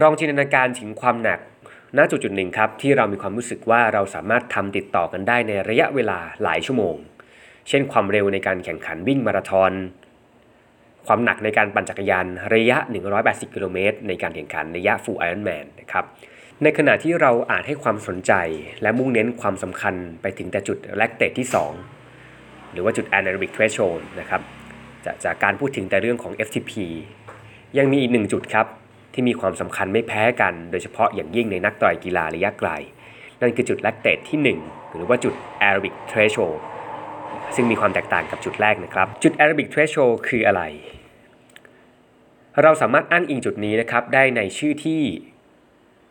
ลองจินตนาการถึงความหนักณจุดจุดหนึ่งครับที่เรามีความรู้สึกว่าเราสามารถทำติดต่อกันได้ในระยะเวลาหลายชั่วโมง เช่นความเร็วในการแข่งขันวิ่งมาราธอน ความหนักในการปั่นจักรยานระยะ 180 กิโลเมตรในการแข่งขันระยะ Full Ironman นะครับในขณะที่เราอาจให้ความสนใจ และมุ่งเน้นความสำคัญไปถึงแต่จุดแลคเตทที่ 2 หรือว่าจุด anaerobic threshold นะครับจากจากการพูดถึงแต่เรื่องของ FTP ยังมีอีกหนึ่งจุดครับ ที่มีความสำคัญไม่แพ้กัน โดยเฉพาะอย่างยิ่งในนักต่อยกีฬาระยะไกล นั่นคือจุดแลคเตทที่ 1 หรือว่าจุด aerobic threshold ซึ่งมีความแตกต่างกับจุดแรกนะครับ จุด aerobic threshold คืออะไร เราสามารถอ้างอิงจุดนี้นะครับได้ในชื่อที่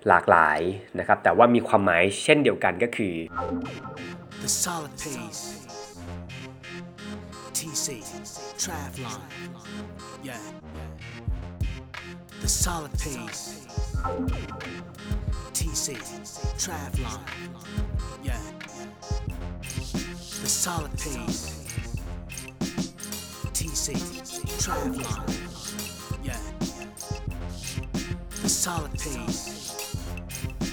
หลากหลายนะครับ แต่ว่ามีความหมายเช่นเดียวกันก็คือ The solid pace. TC, Travlon. Yeah. The solid pace. TC, Travlon. Yeah. The solid pace. TC, Travlon. Yeah. The solid pace.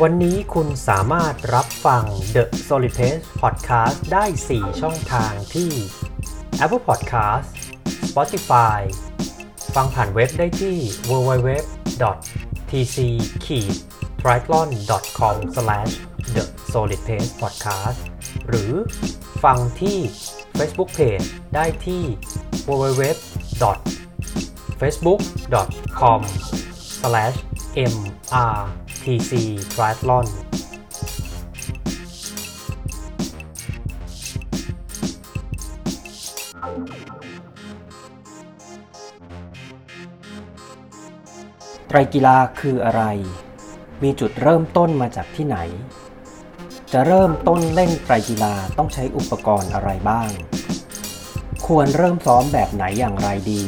วันนี้คุณสามารถรับฟัง The Solid Pace Podcast ได้ 4 ช่องทางที่ Apple Podcast Spotify ฟังผ่านเว็บได้ที่ www tc t r i a t l o n c o m the solid pace podcast หรือฟังที่ Facebook Page ได้ที่ www.facebook.com/mr TC triathlon ไตรกีฬาคืออะไร มีจุดเริ่มต้นมาจากที่ไหน จะเริ่มต้นเล่นไตรกีฬาต้องใช้อุปกรณ์อะไรบ้าง ควรเริ่มซ้อมแบบไหนอย่างไรดี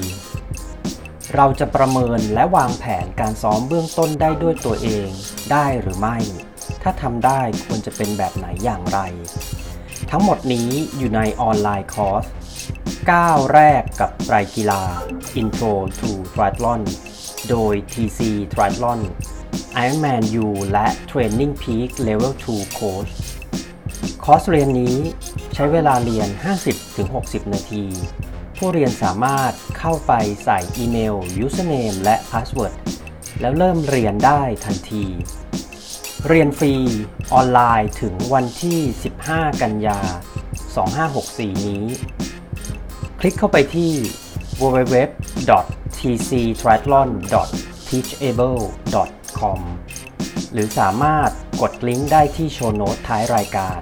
เราจะประเมินและวางแผนการซ้อมเบื้องต้นได้ด้วยตัวเองได้หรือไม่ ถ้าทำได้ควรจะเป็นแบบไหนอย่างไร ทั้งหมดนี้อยู่ในออนไลน์คอร์ส9 แรกกับไตรกีฬา Intro to Triathlon โดย TC Triathlon Ironman U และ Training Peak Level 2 Coach คอร์สเรียนนี้ใช้เวลาเรียน 50-60 นาที ผู้เรียนสามารถเข้าไปใส่อีเมล username และ password แล้วเริ่มเรียนได้ทันที เรียนฟรีออนไลน์ถึงวันที่ 15 กันยา 2564 นี้ คลิกเข้าไปที่ www.tctriathlon.teachable.com หรือสามารถกดลิงก์ได้ที่โชว์โน้ตท้ายรายการ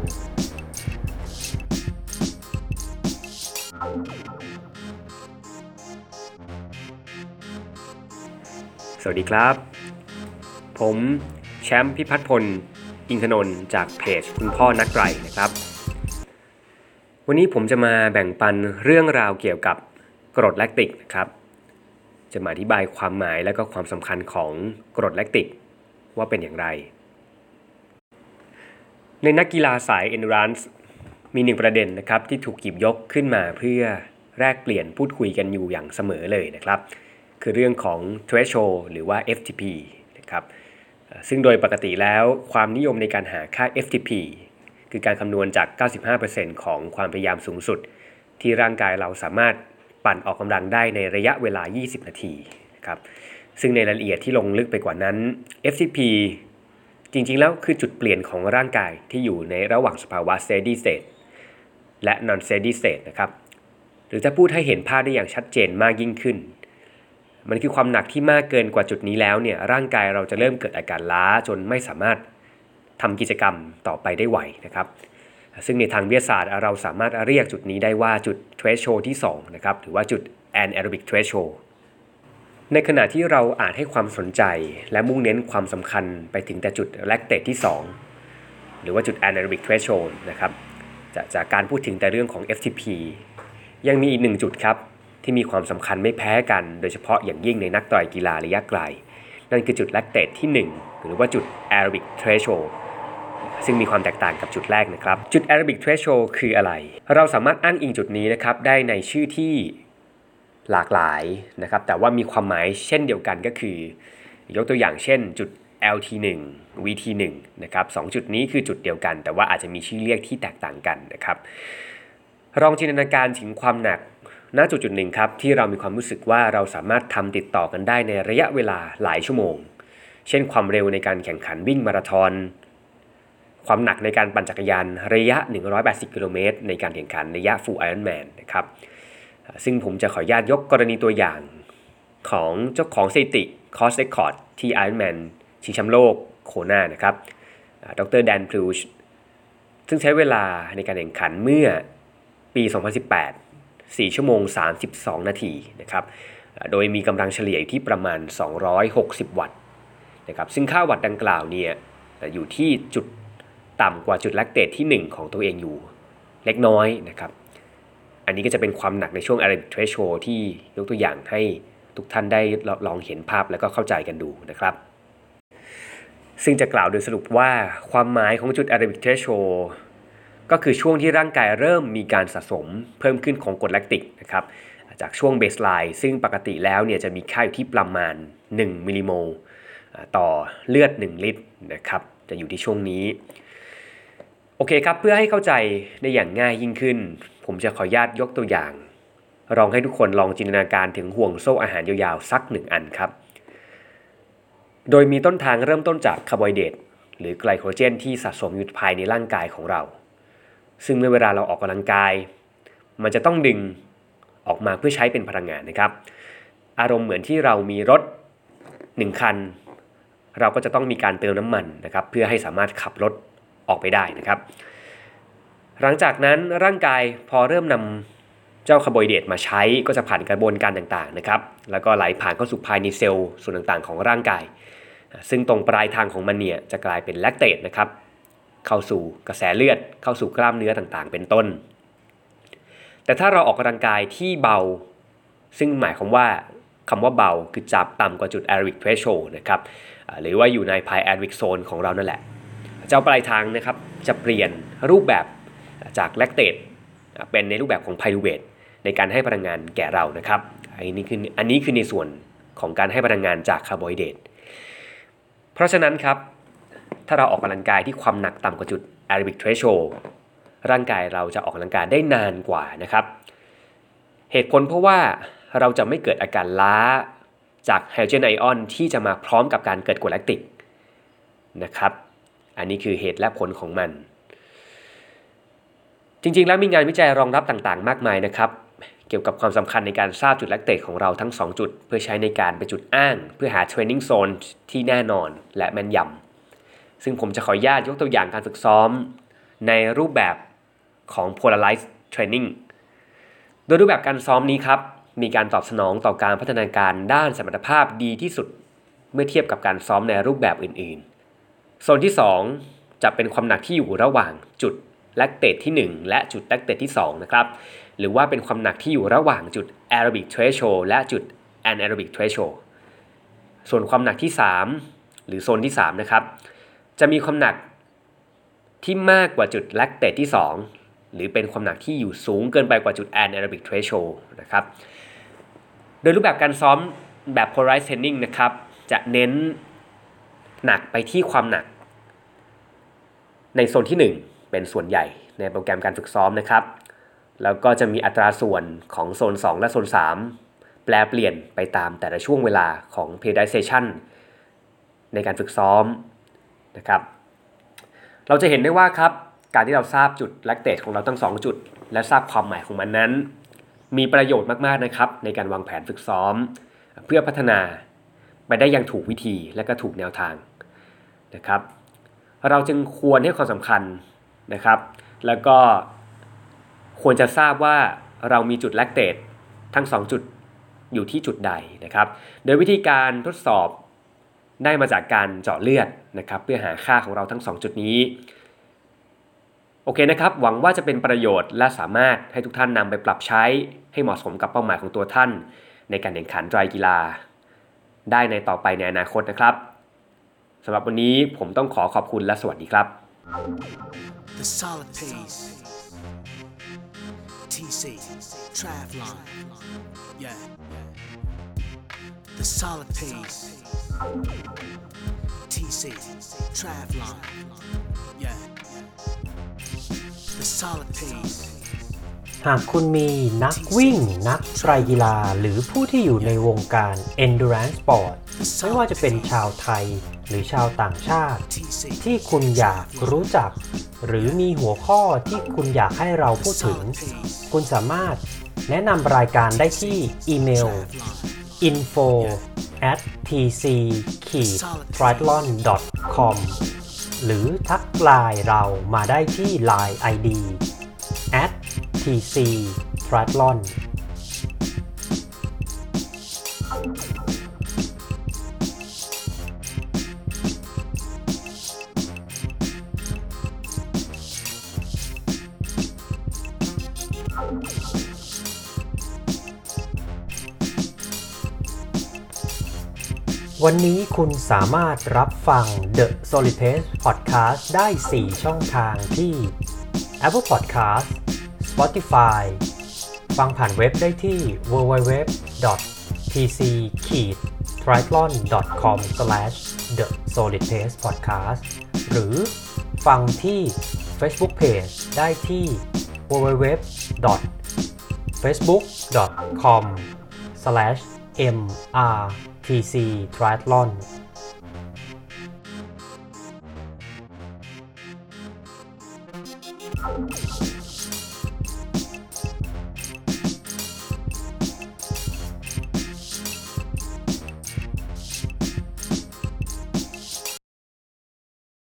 สวัสดีครับ ผมแชมป์พิพัฒน์พล อินทนนท์จากเพจคุณพ่อนักไตรนะครับ วันนี้ผมจะมาแบ่งปันเรื่องราวเกี่ยวกับกรดแลคติกนะครับ จะมาอธิบายความหมายและก็ความสำคัญของกรดแลคติกว่าเป็นอย่างไร ในนักกีฬาสาย endurance มีหนึ่งประเด็นนะครับที่ถูกหยิบยกขึ้นมาเพื่อแลกเปลี่ยนพูดคุยกันอยู่อย่างเสมอเลยนะครับ คือเรื่องของ threshold หรือว่า FTP นะครับซึ่งโดยปกติแล้วความนิยมในการหาค่า FTP คือการคำนวณจาก 95%ของความพยายามสูงสุด ที่ร่างกายเราสามารถปั่นออกกำลังได้ในระยะเวลา 20 นาทีนะครับซึ่งในรายละเอียดที่ลงลึกไปกว่านั้น FTP จริงๆ แล้วคือจุดเปลี่ยนของร่างกายที่อยู่ในระหว่างสภาวะ steady state และ non steady state นะครับ หรือจะพูดให้เห็นภาพได้อย่างชัดเจนมากยิ่งขึ้น มันคือความหนักที่มากเกินกว่าจุดนี้แล้วเนี่ยร่างกายเราจะเริ่มเกิดอาการล้าจนไม่สามารถทำกิจกรรมต่อไปได้ไหวนะครับ ซึ่งในทางวิทยาศาสตร์เราสามารถเรียกจุดนี้ได้ว่าจุด threshold ที่2นะครับหรือว่าจุด anaerobic threshold ในขณะที่เราอาจให้ความสนใจ และมุ่งเน้นความสำคัญไปถึงแต่จุดแลคเตตที่ 2 หรือว่าจุด anaerobic threshold นะครับจากจากการพูดถึงแต่เรื่องของ FTP ยังมีอีกหนึ่งจุดครับ ที่มีความสำคัญไม่แพ้กัน โดยเฉพาะอย่างยิ่งในนักต่อยกีฬาระยะไกล นั่นคือจุดแลคเตตที่ 1 หรือว่าจุด aerobic threshold ซึ่งมีความแตกต่างกับจุดแรกนะครับ จุด aerobic threshold คืออะไร เราสามารถอ้างอิงจุดนี้นะครับได้ในชื่อที่หลากหลายนะครับแต่ว่ามีความหมายเช่นเดียวกันก็คือ ยกตัวอย่างเช่นจุด LT1 VT1 นะครับสองจุดนี้คือจุดเดียวกัน แต่ว่าอาจจะมีชื่อเรียกที่แตกต่างกันนะครับลองจินตนาการถึงความหนัก ณจุดจุดหนึ่งครับที่เรามีความรู้สึกว่าเราสามารถทำติดต่อกันได้ในระยะเวลาหลายชั่วโมง เช่นความเร็วในการแข่งขันวิ่งมาราธอน ความหนักในการปั่นจักรยานระยะ 180 กิโลเมตรในการแข่งขันระยะ Full Ironman นะครับซึ่งผมจะขออนุญาตยกกรณีตัวอย่างของเจ้าของสถิติ course record ที่ Ironman ชิงแชมป์โลก Kona นะครับดร. Dan Plews ซึ่งใช้เวลาในการแข่งขันเมื่อปี 2018 4 ชั่วโมง 32 นาทีนะครับโดยมีกำลังเฉลี่ยอยู่ที่ประมาณ 260 วัตต์นะครับซึ่งค่าวัตต์ดังกล่าวเนี่ยอยู่ที่จุดต่ำกว่าจุดแลคเตตที่ 1 ของตัวเองอยู่เล็กน้อยนะครับอันนี้ก็จะเป็นความหนักในช่วง Arabic Threshold ที่ยกตัวอย่างให้ทุกท่านได้ลองเห็นภาพแล้วก็เข้าใจกันดูนะครับซึ่งจะกล่าวโดยสรุปว่าความหมายของจุด Arabic Threshold ก็คือช่วงที่ร่างกายเริ่มมีการสะสมเพิ่มขึ้นของกรดแลคติกนะครับจากช่วงเบสไลน์ซึ่งปกติแล้วเนี่ยจะมีค่าอยู่ที่ประมาณ 1 มิลลิโมลต่อเลือด 1 ลิตรนะครับจะอยู่ที่ช่วงนี้ โอเคครับเพื่อให้เข้าใจได้อย่างง่ายยิ่งขึ้น ผมจะขออนุญาตยกตัวอย่าง ลองให้ทุกคนลองจินตนาการถึงห่วงโซ่อาหารยาวๆสักหนึ่งอันครับ โดยมีต้นทางเริ่มต้นจากคาร์โบไฮเดรตหรือไกลโคเจนที่สะสมอยู่ภายในร่างกายของเรา ซึ่งเมื่อเวลาเราออกกำลังกาย มันจะต้องดึงออกมาเพื่อใช้เป็นพลังงานนะครับ อารมณ์เหมือนที่เรามีรถ 1 คัน เราก็จะต้องมีการเติมน้ำมันนะครับ เพื่อให้สามารถขับรถออกไปได้นะครับ หลังจากนั้นร่างกายพอเริ่มนำเจ้าคาร์โบไฮเดรตมาใช้ก็จะผ่านกระบวนการต่างๆนะครับ แล้วก็ไหลผ่านเข้าสู่ภายในเซลล์ส่วนต่างๆ ของร่างกาย ซึ่งตรงปลายทางของมันเนี่ยจะกลายเป็นแลคเตตนะครับ เข้าสู่กระแสเลือด เข้าสู่กล้ามเนื้อต่างๆ เป็นต้น แต่ถ้าเราออกกำลังกายที่เบา ซึ่งหมายความว่าคำว่าเบาคือจับต่ำกว่าจุด aerobic threshold นะครับหรือว่าอยู่ในภาย aerobic zone ของเรานั่นแหละ เจ้าปลายทางนะครับจะเปลี่ยนรูปแบบจากแลคเตตเป็นในรูปแบบของ pyruvate ในการให้พลังงานแก่เรานะครับอันนี้คืออันนี้คือในส่วนของการให้พลังงานจากคาร์โบไฮเดรตเพราะฉะนั้นครับ ถ้าเราออกกำลังกายที่ความหนักต่ำกว่าจุด aerobic threshold ร่างกายเราจะออกกำลังกายได้นานกว่านะครับ เหตุผลเพราะว่าเราจะไม่เกิดอาการล้าจากไฮโดรเจนไอออนที่จะมาพร้อมกับการเกิดกรดแลคติกนะครับ อันนี้คือเหตุและผลของมัน จริงๆ แล้วมีงานวิจัยรองรับต่างๆ มากมายนะครับ เกี่ยวกับความสำคัญในการทราบจุดแลคเตตของเราทั้ง 2 จุด เพื่อใช้ในการเป็นจุดอ้าง เพื่อหาเทรนนิ่งโซนที่แน่นอนและแม่นยำ ซึ่งผมจะขออนุญาตยกตัวอย่างการฝึกซ้อม ในรูปแบบของ polarized training โดยรูปแบบการซ้อมนี้ครับ มีการตอบสนองต่อการพัฒนาการด้านสมรรถภาพดีที่สุด เมื่อเทียบกับการซ้อมในรูปแบบอื่นๆ โซนที่ 2 จะเป็นความหนักที่อยู่ระหว่างจุดแลคเตตที่ 1 และจุดแลคเตตที่2นะครับ หรือว่าเป็นความหนักที่อยู่ระหว่างจุด aerobic threshold และจุด anaerobic threshold ส่วนความหนักที่ 3 หรือโซนที่3นะครับ จะมีความหนักที่มากกว่าจุดแลคเตตที่ 2 หรือเป็นความหนักที่อยู่สูงเกินไปกว่าจุด anaerobic threshold นะครับ โดยรูปแบบการซ้อมแบบ polarized training นะครับ จะเน้นหนักไปที่ความหนัก ในโซนที่ 1 เป็นส่วนใหญ่ในโปรแกรมการฝึกซ้อมนะครับ แล้วก็จะมีอัตราส่วนของโซน 2 และโซน 3 แปลเปลี่ยนไปตามแต่ละช่วงเวลาของ periodization ในการฝึกซ้อม นะครับ เราจะเห็นได้ว่าครับการที่เราทราบจุดแลคเตตของเราทั้ง 2 จุด และทราบความหมายของมันนั้น มีประโยชน์มากๆนะครับ ในการวางแผนฝึกซ้อม เพื่อพัฒนาไปได้อย่างถูกวิธีและก็ถูกแนวทางนะครับ เราจึงควรให้ความสำคัญนะครับ แล้วก็ควรจะทราบว่าเรามีจุดแลคเตตทั้ง 2 จุดอยู่ที่จุดใดนะครับ โดยวิธีการทดสอบ ได้มาจากการเจาะเลือดนะครับเพื่อหาค่าของเราทั้ง 2 จุดนี้โอเคนะครับหวังว่าจะเป็นประโยชน์และสามารถให้ทุกท่านนำไปปรับใช้ให้เหมาะสมกับเป้าหมายของตัวท่าน ในการแข่งขันไตรกีฬา ได้ในต่อไปในอนาคตนะครับสำหรับวันนี้ผมต้องขอขอบคุณและสวัสดีครับ The solid pace. TC, Travlon. Yeah. The solid pace. TC, Travlon. Yeah. The solid pace. หากคุณมีนักวิ่ง นักไตรกีฬา หรือผู้ที่อยู่ในวงการ endurance sport ไม่ว่าจะเป็นชาวไทยหรือชาวต่างชาติ TC, ที่คุณอยากรู้จัก หรือมีหัวข้อที่คุณอยากให้เราพูดถึง คุณสามารถแนะนำรายการได้ที่อีเมล Travlon. Info at tc triathlon com หรือทักไลน์เรามาได้ที่ Line ID at tc triathlon วันนี้คุณสามารถรับฟัง The Solid Pace Podcast ได้ 4 ช่องทางที่ Apple Podcast Spotify ฟังผ่านเว็บได้ที่ www tc t r i a t l o n com the solid pace podcast หรือฟังที่ Facebook Page ได้ที่ www.facebook.com/mr TC triathlon